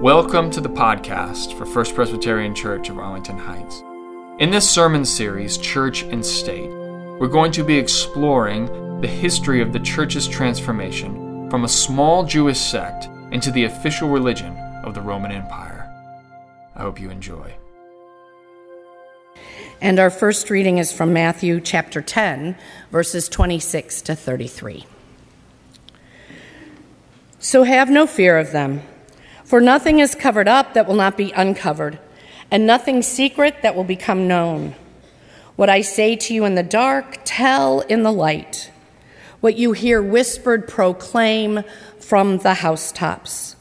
Welcome to the podcast for First Presbyterian Church of Arlington Heights. In this sermon series, Church and State, we're going to be exploring the history of the church's transformation from a small Jewish sect into the official religion of the Roman Empire. I hope you enjoy. And our first reading is from Matthew chapter 10, verses 26 to 33. So have no fear of them. For nothing is covered up that will not be uncovered, and nothing secret that will become known. What I say to you in the dark, tell in the light. What you hear whispered, proclaim from the housetops.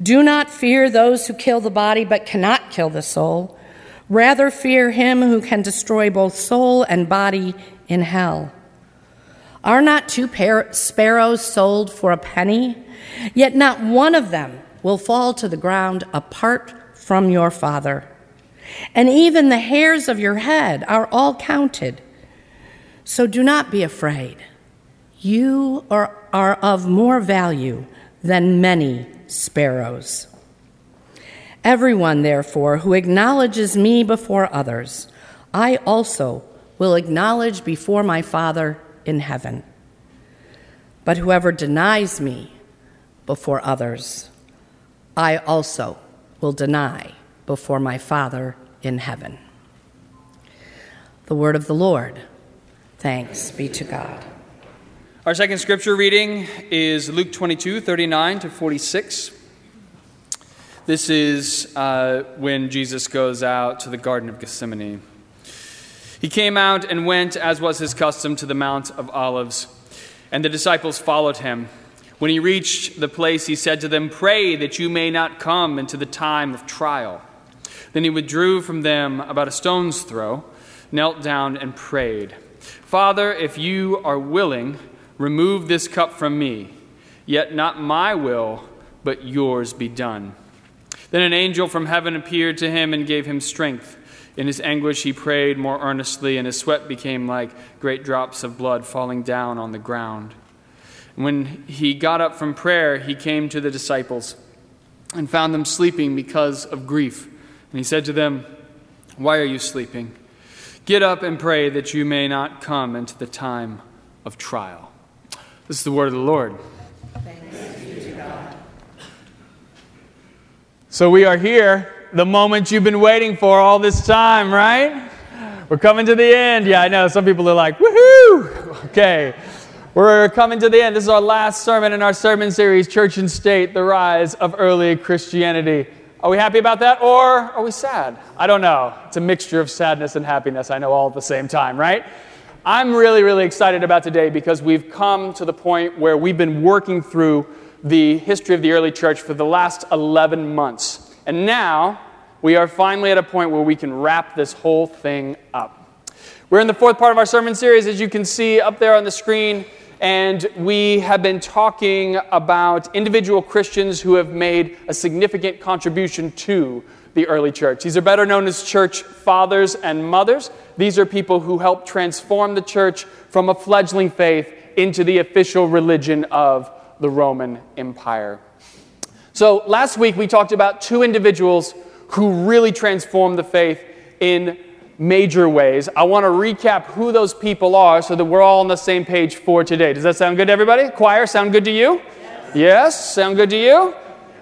Do not fear those who kill the body but cannot kill the soul. Rather, fear him who can destroy both soul and body in hell. Are not two par- sparrows sold for a penny? Yet not one of them will fall to the ground apart from your Father. And even the hairs of your head are all counted. So do not be afraid. You are, are of more value than many sparrows. Everyone, therefore, who acknowledges me before others, I also will acknowledge before my Father in heaven. But whoever denies me before others, I also will deny before my Father in heaven. The word of the Lord. Thanks be to God. Our second scripture reading is Luke 22, 39 to 46. This is uh, when Jesus goes out to the Garden of Gethsemane. He came out and went, as was his custom, to the Mount of Olives, and the disciples followed him. When he reached the place, he said to them, Pray that you may not come into the time of trial. Then he withdrew from them about a stone's throw, knelt down, and prayed, Father, if you are willing, remove this cup from me. Yet not my will, but yours be done. Then an angel from heaven appeared to him and gave him strength. In his anguish, he prayed more earnestly, and his sweat became like great drops of blood falling down on the ground. When he got up from prayer, he came to the disciples and found them sleeping because of grief. And he said to them, Why are you sleeping? Get up and pray that you may not come into the time of trial. This is the word of the Lord. So we are here, the moment you've been waiting for all this time, right? We're coming to the end. Yeah, I know. Some people are like, woohoo! Okay. We're coming to the end. This is our last sermon in our sermon series, Church and State The Rise of Early Christianity. Are we happy about that or are we sad? I don't know. It's a mixture of sadness and happiness, I know, all at the same time, right? I'm really, really excited about today because we've come to the point where we've been working through the history of the early church for the last 11 months. And now we are finally at a point where we can wrap this whole thing up. We're in the fourth part of our sermon series, as you can see up there on the screen and we have been talking about individual Christians who have made a significant contribution to the early church. These are better known as church fathers and mothers. These are people who helped transform the church from a fledgling faith into the official religion of the Roman Empire. So, last week we talked about two individuals who really transformed the faith in major ways. I want to recap who those people are so that we're all on the same page for today. Does that sound good to everybody? Choir, sound good to you? Yes. yes? Sound good to you?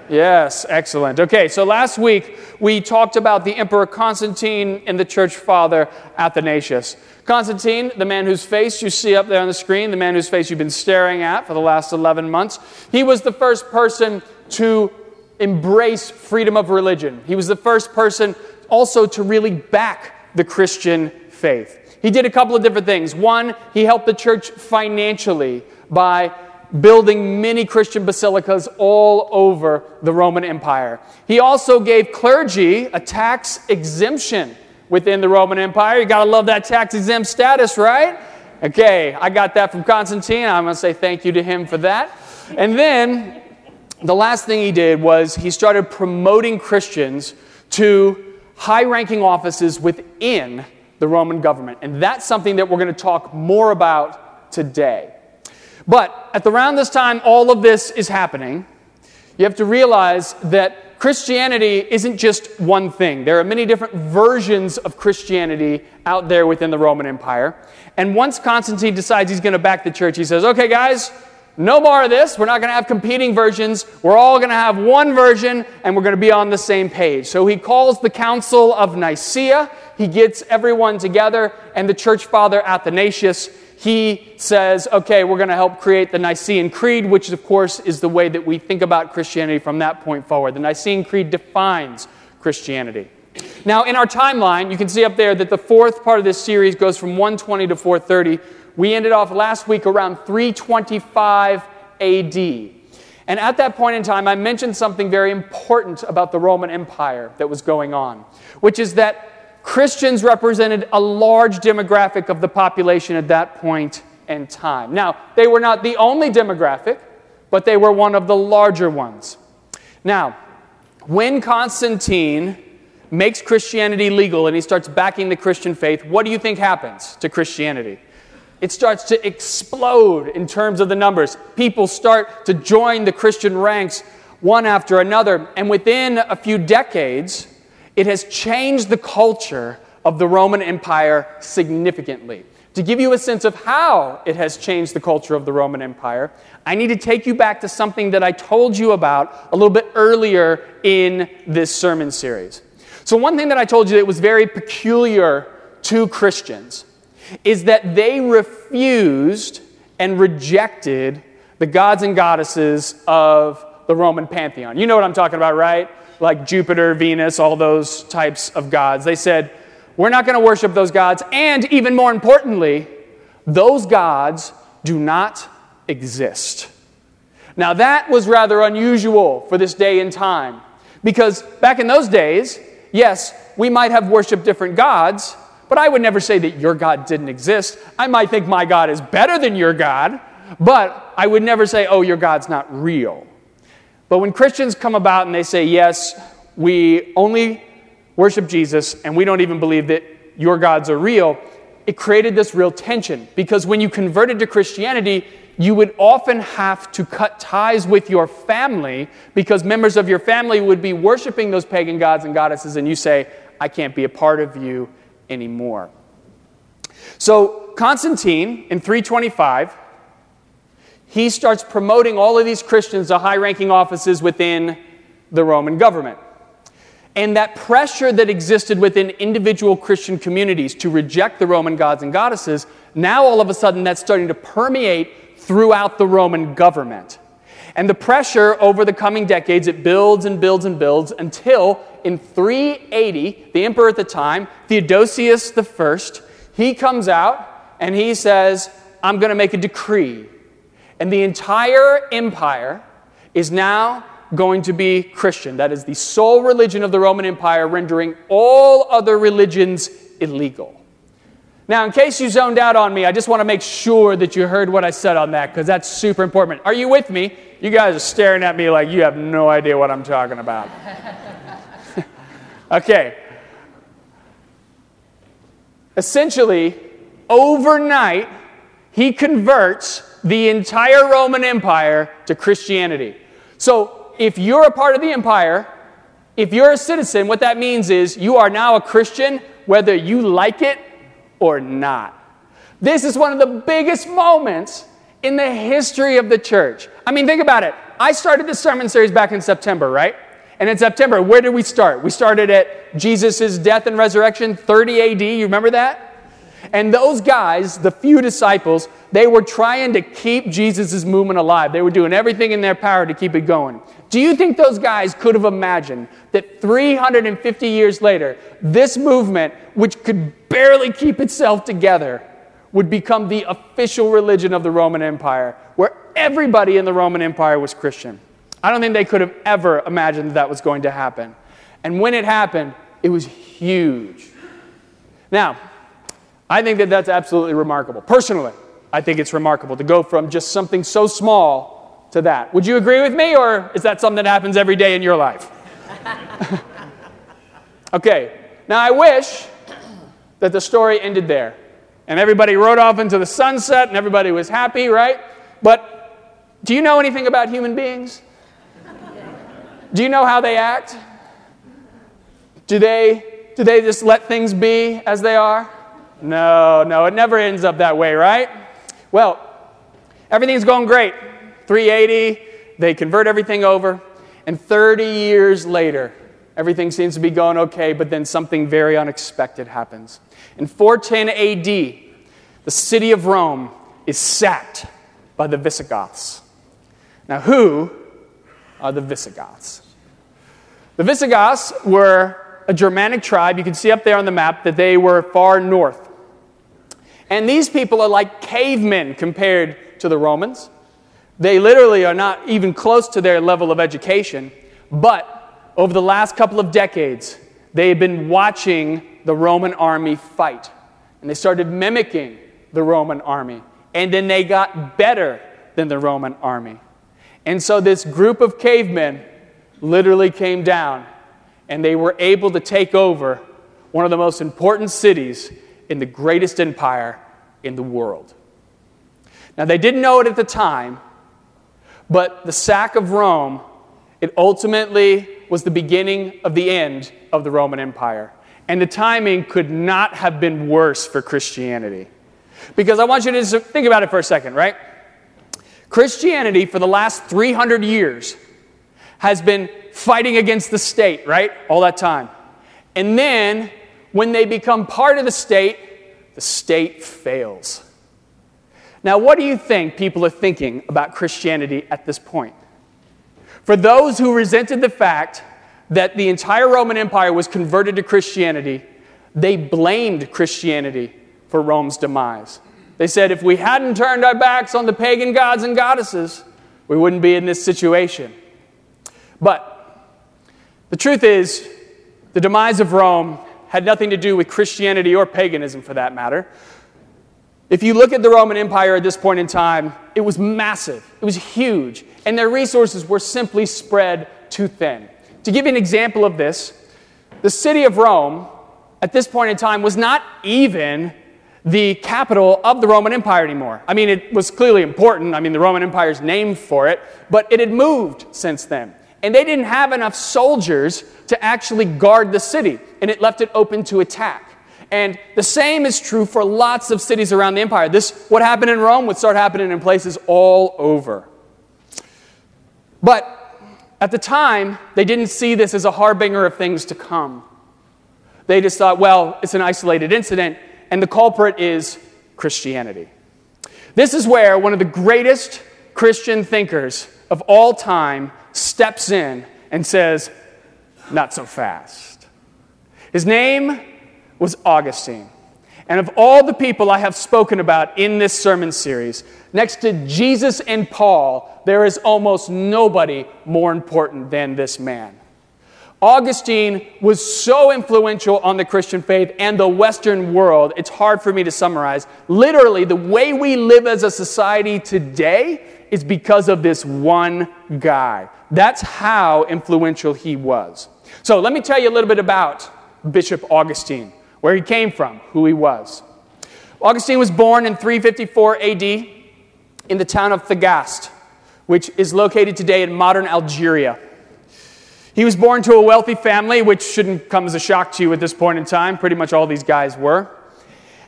Yes, excellent. Okay, so last week we talked about the Emperor Constantine and the church father Athanasius. Constantine, the man whose face you see up there on the screen, the man whose face you've been staring at for the last 11 months, he was the first person to embrace freedom of religion. He was the first person also to really back the Christian faith. He did a couple of different things. One, he helped the church financially by building many Christian basilicas all over the Roman Empire. He also gave clergy a tax exemption within the Roman Empire. You got to love that tax exempt status, right? Okay, I got that from Constantine. I'm going to say thank you to him for that. And then the last thing he did was he started promoting Christians to high ranking offices within the Roman government. And that's something that we're going to talk more about today. But at around this time, all of this is happening. You have to realize that Christianity isn't just one thing. There are many different versions of Christianity out there within the Roman Empire. And once Constantine decides he's going to back the church, he says, okay, guys, no more of this. We're not going to have competing versions. We're all going to have one version and we're going to be on the same page. So he calls the Council of Nicaea. He gets everyone together, and the church father Athanasius he says, okay, we're going to help create the Nicene Creed, which, of course, is the way that we think about Christianity from that point forward. The Nicene Creed defines Christianity. Now, in our timeline, you can see up there that the fourth part of this series goes from 120 to 430. We ended off last week around 325 AD. And at that point in time, I mentioned something very important about the Roman Empire that was going on, which is that Christians represented a large demographic of the population at that point in time. Now, they were not the only demographic, but they were one of the larger ones. Now, when Constantine makes Christianity legal and he starts backing the Christian faith, what do you think happens to Christianity? It starts to explode in terms of the numbers. People start to join the Christian ranks one after another, and within a few decades, it has changed the culture of the Roman Empire significantly. To give you a sense of how it has changed the culture of the Roman Empire, I need to take you back to something that I told you about a little bit earlier in this sermon series. So, one thing that I told you that was very peculiar to Christians is that they refused and rejected the gods and goddesses of the Roman pantheon. You know what I'm talking about, right? like Jupiter, Venus, all those types of gods. They said, we're not going to worship those gods. And even more importantly, those gods do not exist. Now, that was rather unusual for this day and time because back in those days, yes, we might have worshiped different gods, but I would never say that your God didn't exist. I might think my God is better than your God, but I would never say, oh, your God's not real. But when Christians come about and they say, yes, we only worship Jesus and we don't even believe that your gods are real, it created this real tension because when you converted to Christianity, you would often have to cut ties with your family because members of your family would be worshiping those pagan gods and goddesses, and you say, I can't be a part of you anymore. So, Constantine in 325 he starts promoting all of these Christians to high ranking offices within the Roman government. And that pressure that existed within individual Christian communities to reject the Roman gods and goddesses, now all of a sudden that's starting to permeate throughout the Roman government. And the pressure over the coming decades, it builds and builds and builds until in 380, the emperor at the time, Theodosius I, he comes out and he says, I'm going to make a decree and the entire empire is now going to be Christian. That is the sole religion of the Roman Empire, rendering all other religions illegal. Now, in case you zoned out on me, I just want to make sure that you heard what I said on that because that's super important. Are you with me? You guys are staring at me like you have no idea what I'm talking about. okay. Essentially, overnight, he converts the entire Roman Empire to Christianity. So, if you're a part of the empire, if you're a citizen, what that means is you are now a Christian whether you like it or not. This is one of the biggest moments in the history of the church. I mean, think about it. I started this sermon series back in September, right? And in September, where did we start? We started at Jesus' death and resurrection, 30 AD. You remember that? And those guys, the few disciples, they were trying to keep Jesus' movement alive. They were doing everything in their power to keep it going. Do you think those guys could have imagined that 350 years later, this movement, which could barely keep itself together, would become the official religion of the Roman Empire, everybody in the Roman Empire was Christian? I don't think they could have ever imagined that, that was going to happen. And when it happened, it was huge. Now, I think that that's absolutely remarkable. Personally, I think it's remarkable to go from just something so small to that. Would you agree with me, or is that something that happens every day in your life? okay, now I wish that the story ended there and everybody rode off into the sunset and everybody was happy, right? But do you know anything about human beings? Do you know how they act? Do they, do they just let things be as they are? No, no, it never ends up that way, right? Well, everything's going great. 380, they convert everything over, and 30 years later, everything seems to be going okay, but then something very unexpected happens. In 410 AD, the city of Rome is sacked by the Visigoths. Now, who are the Visigoths? The Visigoths were a Germanic tribe. You can see up there on the map that they were far north. And these people are like cavemen compared to the Romans. They literally are not even close to their level of education, but over the last couple of decades, they have been watching the Roman army fight. And they started mimicking the Roman army. And then they got better than the Roman army. And so this group of cavemen literally came down and they were able to take over one of the most important cities in the greatest empire in the world. Now, they didn't know it at the time, but the sack of Rome, it ultimately was the beginning of the end of the Roman Empire. And the timing could not have been worse for Christianity. Because I want you to think about it for a second, right? Christianity, for the last 300 years, has been fighting against the state, right? All that time. And then, when they become part of the state, the state fails. Now, what do you think people are thinking about Christianity at this point? For those who resented the fact that the entire Roman Empire was converted to Christianity, they blamed Christianity for Rome's demise. They said if we hadn't turned our backs on the pagan gods and goddesses, we wouldn't be in this situation. But the truth is, the demise of Rome had nothing to do with Christianity or paganism for that matter. If you look at the Roman Empire at this point in time, it was massive, it was huge, and their resources were simply spread too thin. To give you an example of this, the city of Rome at this point in time was not even the capital of the Roman Empire anymore. I mean, it was clearly important. I mean, the Roman Empire's named for it, but it had moved since then. And they didn't have enough soldiers to actually guard the city, and it left it open to attack. And the same is true for lots of cities around the empire. This, what happened in Rome, would start happening in places all over. But at the time, they didn't see this as a harbinger of things to come. They just thought, well, it's an isolated incident, and the culprit is Christianity. This is where one of the greatest Christian thinkers of all time steps in and says, Not so fast. His name was Augustine. And of all the people I have spoken about in this sermon series, next to Jesus and Paul, there is almost nobody more important than this man. Augustine was so influential on the Christian faith and the Western world, it's hard for me to summarize. Literally, the way we live as a society today is because of this one guy. That's how influential he was. So, let me tell you a little bit about Bishop Augustine where he came from, who he was. Augustine was born in 354 AD in the town of Thagaste, which is located today in modern Algeria. He was born to a wealthy family, which shouldn't come as a shock to you at this point in time. Pretty much all these guys were.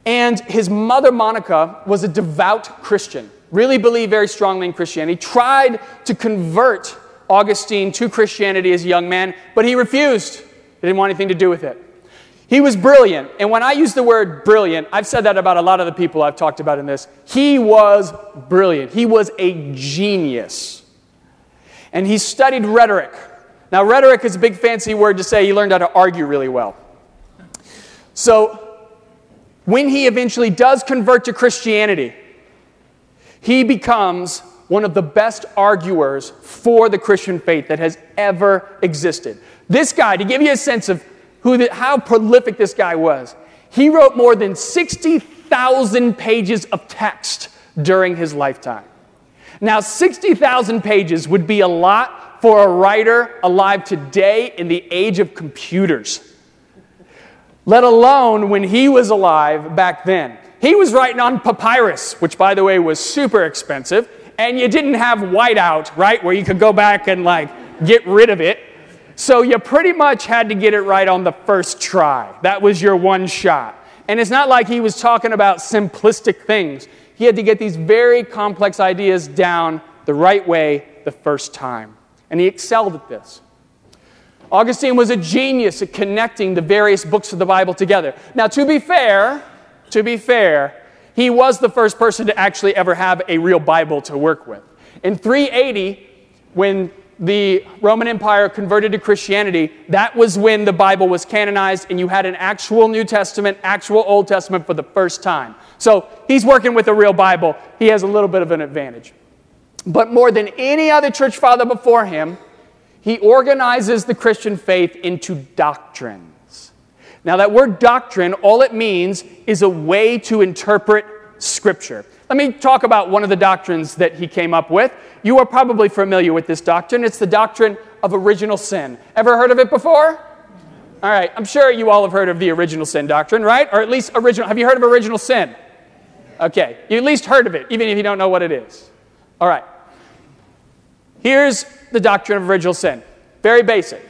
And his mother, Monica, was a devout Christian, really believed very strongly in Christianity, tried to convert Augustine to Christianity as a young man, but he refused. He didn't want anything to do with it. He was brilliant. And when I use the word brilliant, I've said that about a lot of the people I've talked about in this. He was brilliant. He was a genius. And he studied rhetoric. Now, rhetoric is a big fancy word to say he learned how to argue really well. So, when he eventually does convert to Christianity, he becomes one of the best arguers for the Christian faith that has ever existed. This guy, to give you a sense of who the, how prolific this guy was. He wrote more than 60,000 pages of text during his lifetime. Now, 60,000 pages would be a lot for a writer alive today in the age of computers, let alone when he was alive back then. He was writing on papyrus, which, by the way, was super expensive, and you didn't have whiteout, right, where you could go back and like get rid of it. So you pretty much had to get it right on the first try. That was your one shot. And it's not like he was talking about simplistic things. He had to get these very complex ideas down the right way the first time. And he excelled at this. Augustine was a genius at connecting the various books of the Bible together. Now, to be fair, to be fair, he was the first person to actually ever have a real Bible to work with. In 380, when the Roman Empire converted to Christianity, that was when the Bible was canonized and you had an actual New Testament, actual Old Testament for the first time. So he's working with a real Bible. He has a little bit of an advantage. But more than any other church father before him, he organizes the Christian faith into doctrines. Now, that word doctrine, all it means is a way to interpret Scripture. Let me talk about one of the doctrines that he came up with. You are probably familiar with this doctrine. It's the doctrine of original sin. Ever heard of it before? All right, I'm sure you all have heard of the original sin doctrine, right? Or at least original. Have you heard of original sin? Okay, you at least heard of it, even if you don't know what it is. All right. Here's the doctrine of original sin. Very basic.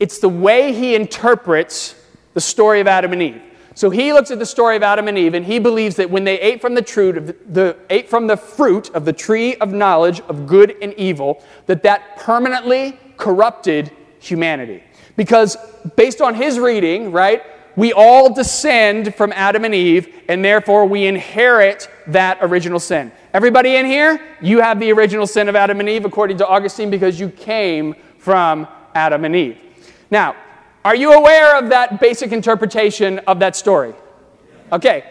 It's the way he interprets the story of Adam and Eve. So he looks at the story of Adam and Eve and he believes that when they ate from the, the, the, ate from the fruit of the tree of knowledge of good and evil, that that permanently corrupted humanity. Because based on his reading, right, we all descend from Adam and Eve, and therefore we inherit that original sin. Everybody in here, you have the original sin of Adam and Eve, according to Augustine, because you came from Adam and Eve. Now, are you aware of that basic interpretation of that story? Okay.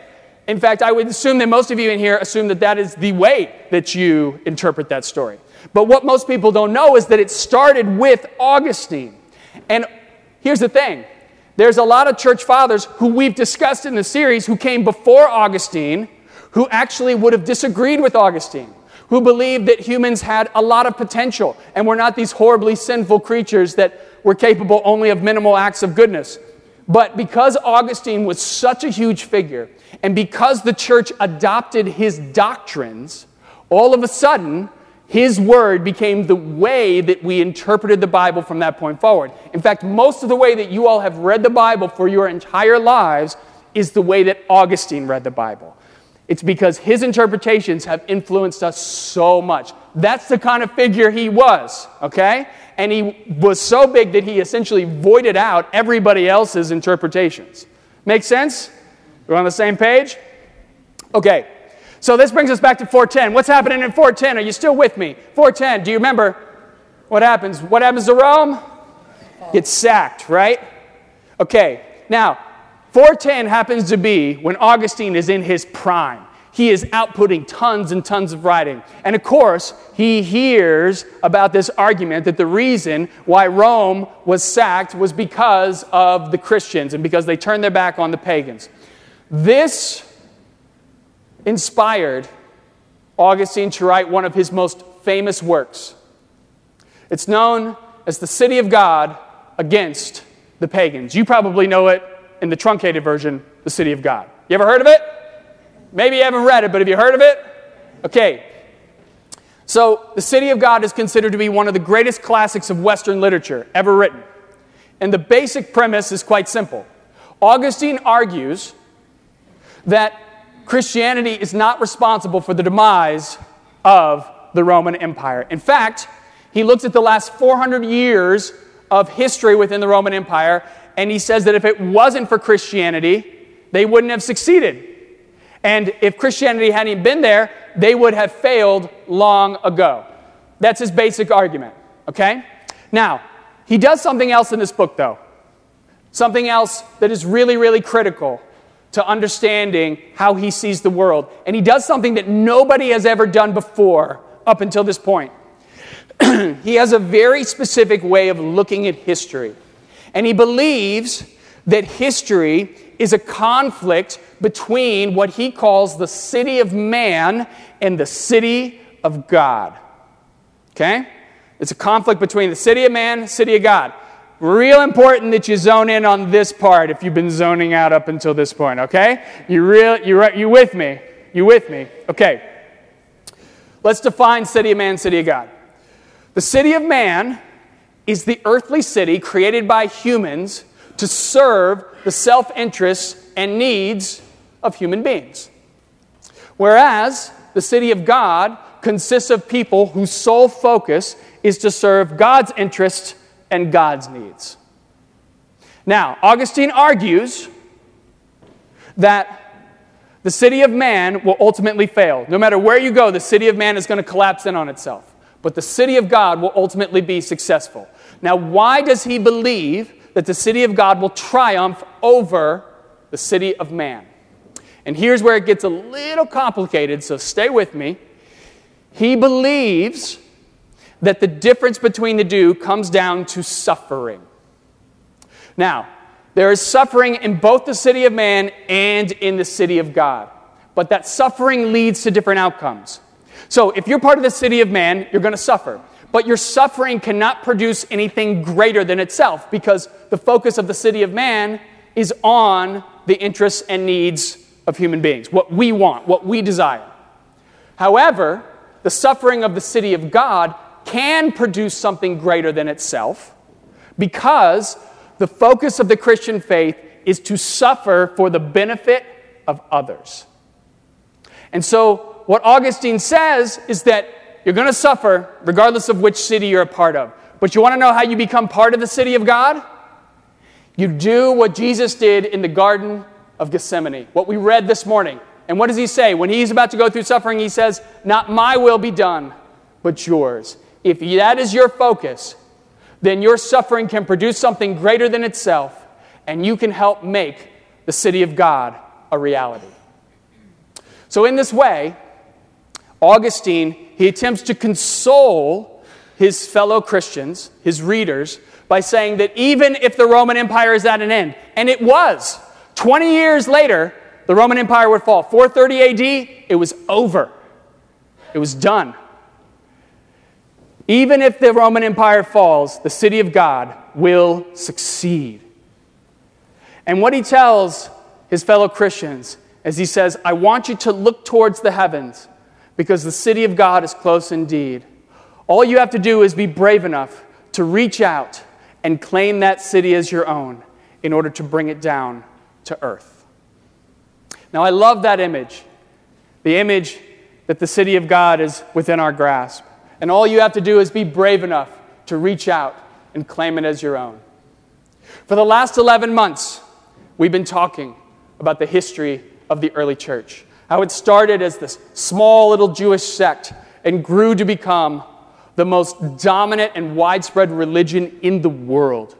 In fact, I would assume that most of you in here assume that that is the way that you interpret that story. But what most people don't know is that it started with Augustine. And here's the thing there's a lot of church fathers who we've discussed in the series who came before Augustine who actually would have disagreed with Augustine, who believed that humans had a lot of potential and were not these horribly sinful creatures that were capable only of minimal acts of goodness. But because Augustine was such a huge figure, and because the church adopted his doctrines, all of a sudden, his word became the way that we interpreted the Bible from that point forward. In fact, most of the way that you all have read the Bible for your entire lives is the way that Augustine read the Bible. It's because his interpretations have influenced us so much. That's the kind of figure he was, okay? and he was so big that he essentially voided out everybody else's interpretations. Make sense? We're on the same page? Okay. So this brings us back to 410. What's happening in 410? Are you still with me? 410. Do you remember what happens? What happens to Rome? Gets sacked, right? Okay. Now, 410 happens to be when Augustine is in his prime he is outputting tons and tons of writing. And of course, he hears about this argument that the reason why Rome was sacked was because of the Christians and because they turned their back on the pagans. This inspired Augustine to write one of his most famous works. It's known as the City of God against the pagans. You probably know it in the truncated version, the City of God. You ever heard of it? Maybe you haven't read it, but have you heard of it? Okay. So, The City of God is considered to be one of the greatest classics of Western literature ever written. And the basic premise is quite simple. Augustine argues that Christianity is not responsible for the demise of the Roman Empire. In fact, he looks at the last 400 years of history within the Roman Empire, and he says that if it wasn't for Christianity, they wouldn't have succeeded. And if Christianity hadn't been there, they would have failed long ago. That's his basic argument, okay? Now, he does something else in this book, though. Something else that is really, really critical to understanding how he sees the world. And he does something that nobody has ever done before up until this point. he has a very specific way of looking at history. And he believes that history is a conflict between what he calls the city of man and the city of God. Okay? It's a conflict between the city of man, city of God. Real important that you zone in on this part if you've been zoning out up until this point, okay? You real you you with me? You with me? Okay. Let's define city of man, city of God. The city of man is the earthly city created by humans to serve the self interests and needs of human beings. Whereas the city of God consists of people whose sole focus is to serve God's interests and God's needs. Now, Augustine argues that the city of man will ultimately fail. No matter where you go, the city of man is going to collapse in on itself. But the city of God will ultimately be successful. Now, why does he believe that the city of God will triumph over the city of man? And here's where it gets a little complicated, so stay with me. He believes that the difference between the two comes down to suffering. Now, there is suffering in both the city of man and in the city of God, but that suffering leads to different outcomes. So, if you're part of the city of man, you're going to suffer. But your suffering cannot produce anything greater than itself because the focus of the city of man is on the interests and needs of human beings, what we want, what we desire. However, the suffering of the city of God can produce something greater than itself because the focus of the Christian faith is to suffer for the benefit of others. And so, what Augustine says is that you're going to suffer regardless of which city you're a part of. But you want to know how you become part of the city of God? You do what Jesus did in the Garden of Gethsemane, what we read this morning. And what does he say? When he's about to go through suffering, he says, Not my will be done, but yours. If that is your focus, then your suffering can produce something greater than itself, and you can help make the city of God a reality. So, in this way, Augustine, he attempts to console his fellow Christians, his readers, by saying that even if the Roman Empire is at an end, and it was, 20 years later, the Roman Empire would fall. 430 AD, it was over. It was done. Even if the Roman Empire falls, the city of God will succeed. And what he tells his fellow Christians is he says, I want you to look towards the heavens because the city of God is close indeed. All you have to do is be brave enough to reach out and claim that city as your own in order to bring it down to earth. Now, I love that image the image that the city of God is within our grasp. And all you have to do is be brave enough to reach out and claim it as your own. For the last 11 months, we've been talking about the history of the early church how it started as this small little Jewish sect and grew to become the most dominant and widespread religion in the world.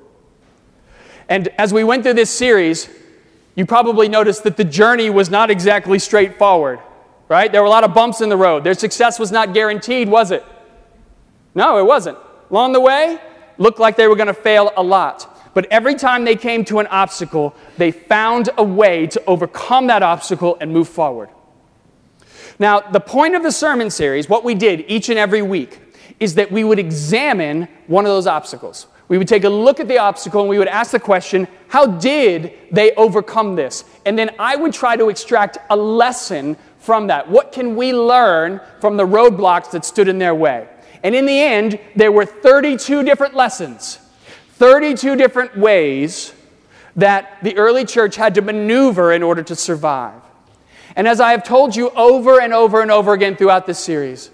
And as we went through this series, you probably noticed that the journey was not exactly straightforward, right? There were a lot of bumps in the road. Their success was not guaranteed, was it? No, it wasn't. Along the way, looked like they were going to fail a lot. But every time they came to an obstacle, they found a way to overcome that obstacle and move forward. Now, the point of the sermon series, what we did each and every week, is that we would examine one of those obstacles. We would take a look at the obstacle and we would ask the question, how did they overcome this? And then I would try to extract a lesson from that. What can we learn from the roadblocks that stood in their way? And in the end, there were 32 different lessons, 32 different ways that the early church had to maneuver in order to survive. And as I have told you over and over and over again throughout this series,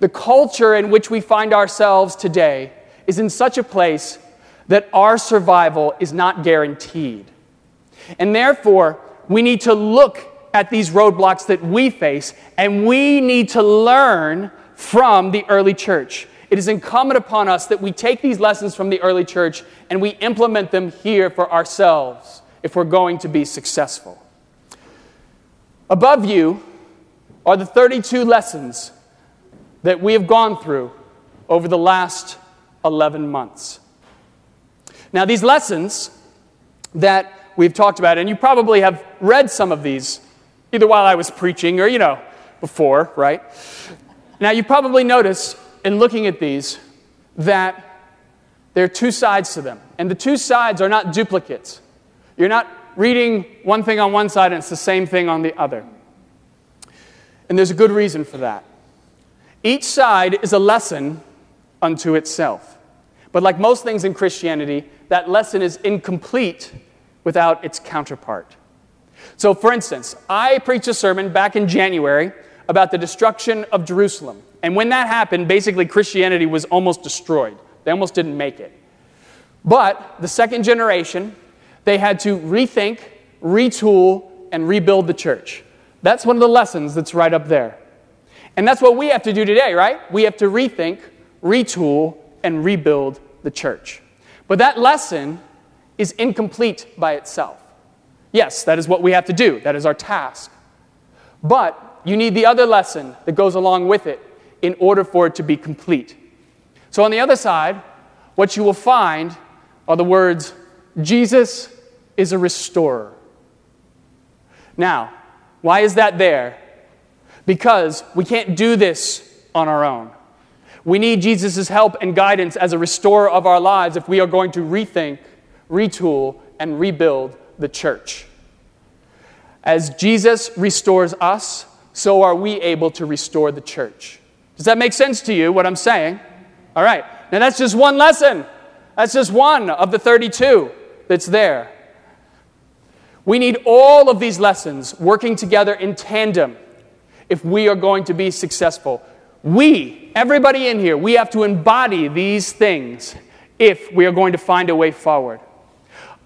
the culture in which we find ourselves today is in such a place that our survival is not guaranteed. And therefore, we need to look at these roadblocks that we face and we need to learn from the early church. It is incumbent upon us that we take these lessons from the early church and we implement them here for ourselves if we're going to be successful. Above you are the 32 lessons that we have gone through over the last 11 months. Now, these lessons that we've talked about, and you probably have read some of these either while I was preaching or, you know, before, right? Now, you probably noticed in looking at these that there are two sides to them, and the two sides are not duplicates. You're not reading one thing on one side and it's the same thing on the other. And there's a good reason for that. Each side is a lesson unto itself. But like most things in Christianity, that lesson is incomplete without its counterpart. So, for instance, I preached a sermon back in January about the destruction of Jerusalem. And when that happened, basically Christianity was almost destroyed. They almost didn't make it. But the second generation, they had to rethink, retool, and rebuild the church. That's one of the lessons that's right up there. And that's what we have to do today, right? We have to rethink, retool, and rebuild the church. But that lesson is incomplete by itself. Yes, that is what we have to do, that is our task. But you need the other lesson that goes along with it in order for it to be complete. So on the other side, what you will find are the words, Jesus is a restorer. Now, why is that there? Because we can't do this on our own. We need Jesus' help and guidance as a restorer of our lives if we are going to rethink, retool, and rebuild the church. As Jesus restores us, so are we able to restore the church. Does that make sense to you, what I'm saying? All right. Now, that's just one lesson. That's just one of the 32 that's there. We need all of these lessons working together in tandem if we are going to be successful. We, everybody in here, we have to embody these things if we are going to find a way forward.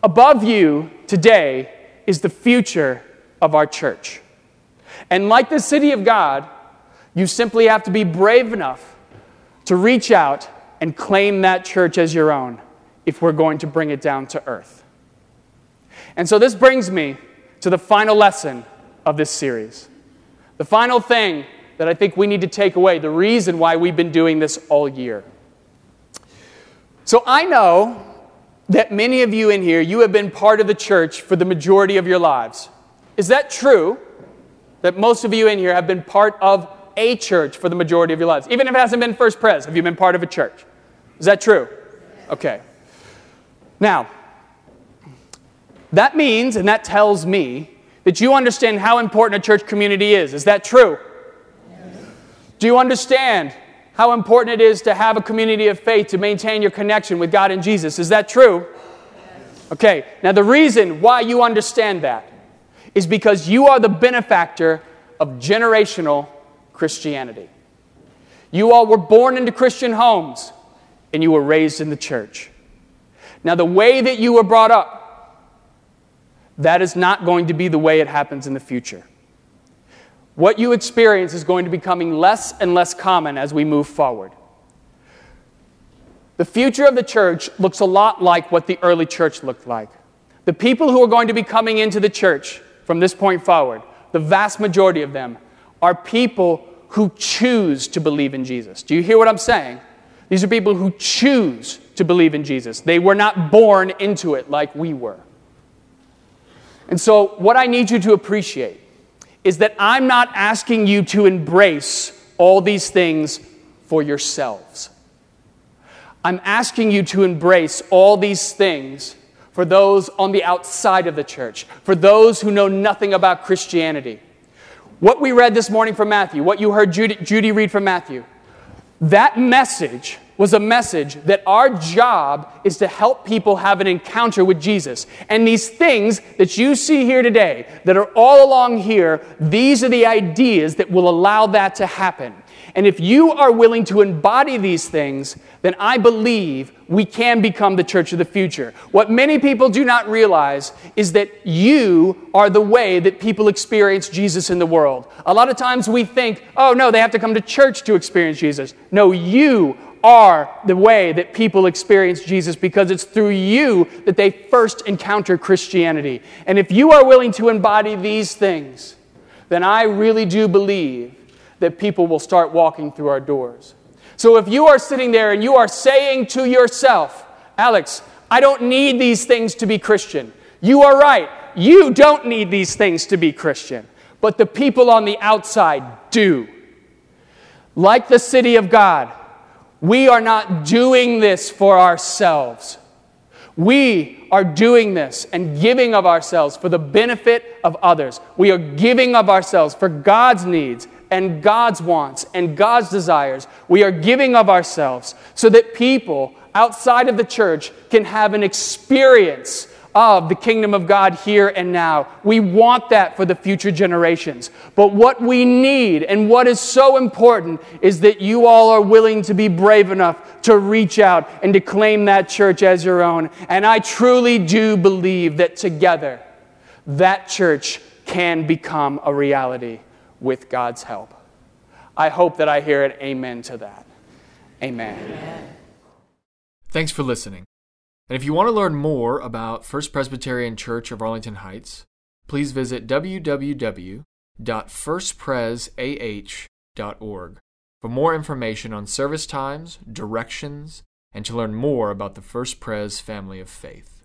Above you today is the future of our church. And like the city of God, you simply have to be brave enough to reach out and claim that church as your own if we're going to bring it down to earth. And so this brings me to the final lesson of this series. The final thing that I think we need to take away, the reason why we've been doing this all year. So I know that many of you in here, you have been part of the church for the majority of your lives. Is that true? That most of you in here have been part of a church for the majority of your lives? Even if it hasn't been First Pres, have you been part of a church? Is that true? Okay. Now, that means, and that tells me, that you understand how important a church community is. Is that true? Yes. Do you understand how important it is to have a community of faith to maintain your connection with God and Jesus? Is that true? Yes. Okay, now the reason why you understand that is because you are the benefactor of generational Christianity. You all were born into Christian homes and you were raised in the church. Now, the way that you were brought up, that is not going to be the way it happens in the future. What you experience is going to be becoming less and less common as we move forward. The future of the church looks a lot like what the early church looked like. The people who are going to be coming into the church from this point forward, the vast majority of them, are people who choose to believe in Jesus. Do you hear what I'm saying? These are people who choose to believe in Jesus. They were not born into it like we were. And so, what I need you to appreciate is that I'm not asking you to embrace all these things for yourselves. I'm asking you to embrace all these things for those on the outside of the church, for those who know nothing about Christianity. What we read this morning from Matthew, what you heard Judy, Judy read from Matthew, that message was a message that our job is to help people have an encounter with Jesus. And these things that you see here today, that are all along here, these are the ideas that will allow that to happen. And if you are willing to embody these things, then I believe we can become the church of the future. What many people do not realize is that you are the way that people experience Jesus in the world. A lot of times we think, oh no, they have to come to church to experience Jesus. No, you are the way that people experience Jesus because it's through you that they first encounter Christianity. And if you are willing to embody these things, then I really do believe that people will start walking through our doors. So if you are sitting there and you are saying to yourself, Alex, I don't need these things to be Christian, you are right. You don't need these things to be Christian, but the people on the outside do. Like the city of God, we are not doing this for ourselves. We are doing this and giving of ourselves for the benefit of others. We are giving of ourselves for God's needs and God's wants and God's desires. We are giving of ourselves so that people outside of the church can have an experience of the kingdom of God here and now. We want that for the future generations. But what we need and what is so important is that you all are willing to be brave enough to reach out and to claim that church as your own. And I truly do believe that together, that church can become a reality with God's help. I hope that I hear an amen to that. Amen. amen. Thanks for listening. And if you want to learn more about First Presbyterian Church of Arlington Heights, please visit www.firstpresah.org for more information on service times, directions, and to learn more about the First Pres family of faith.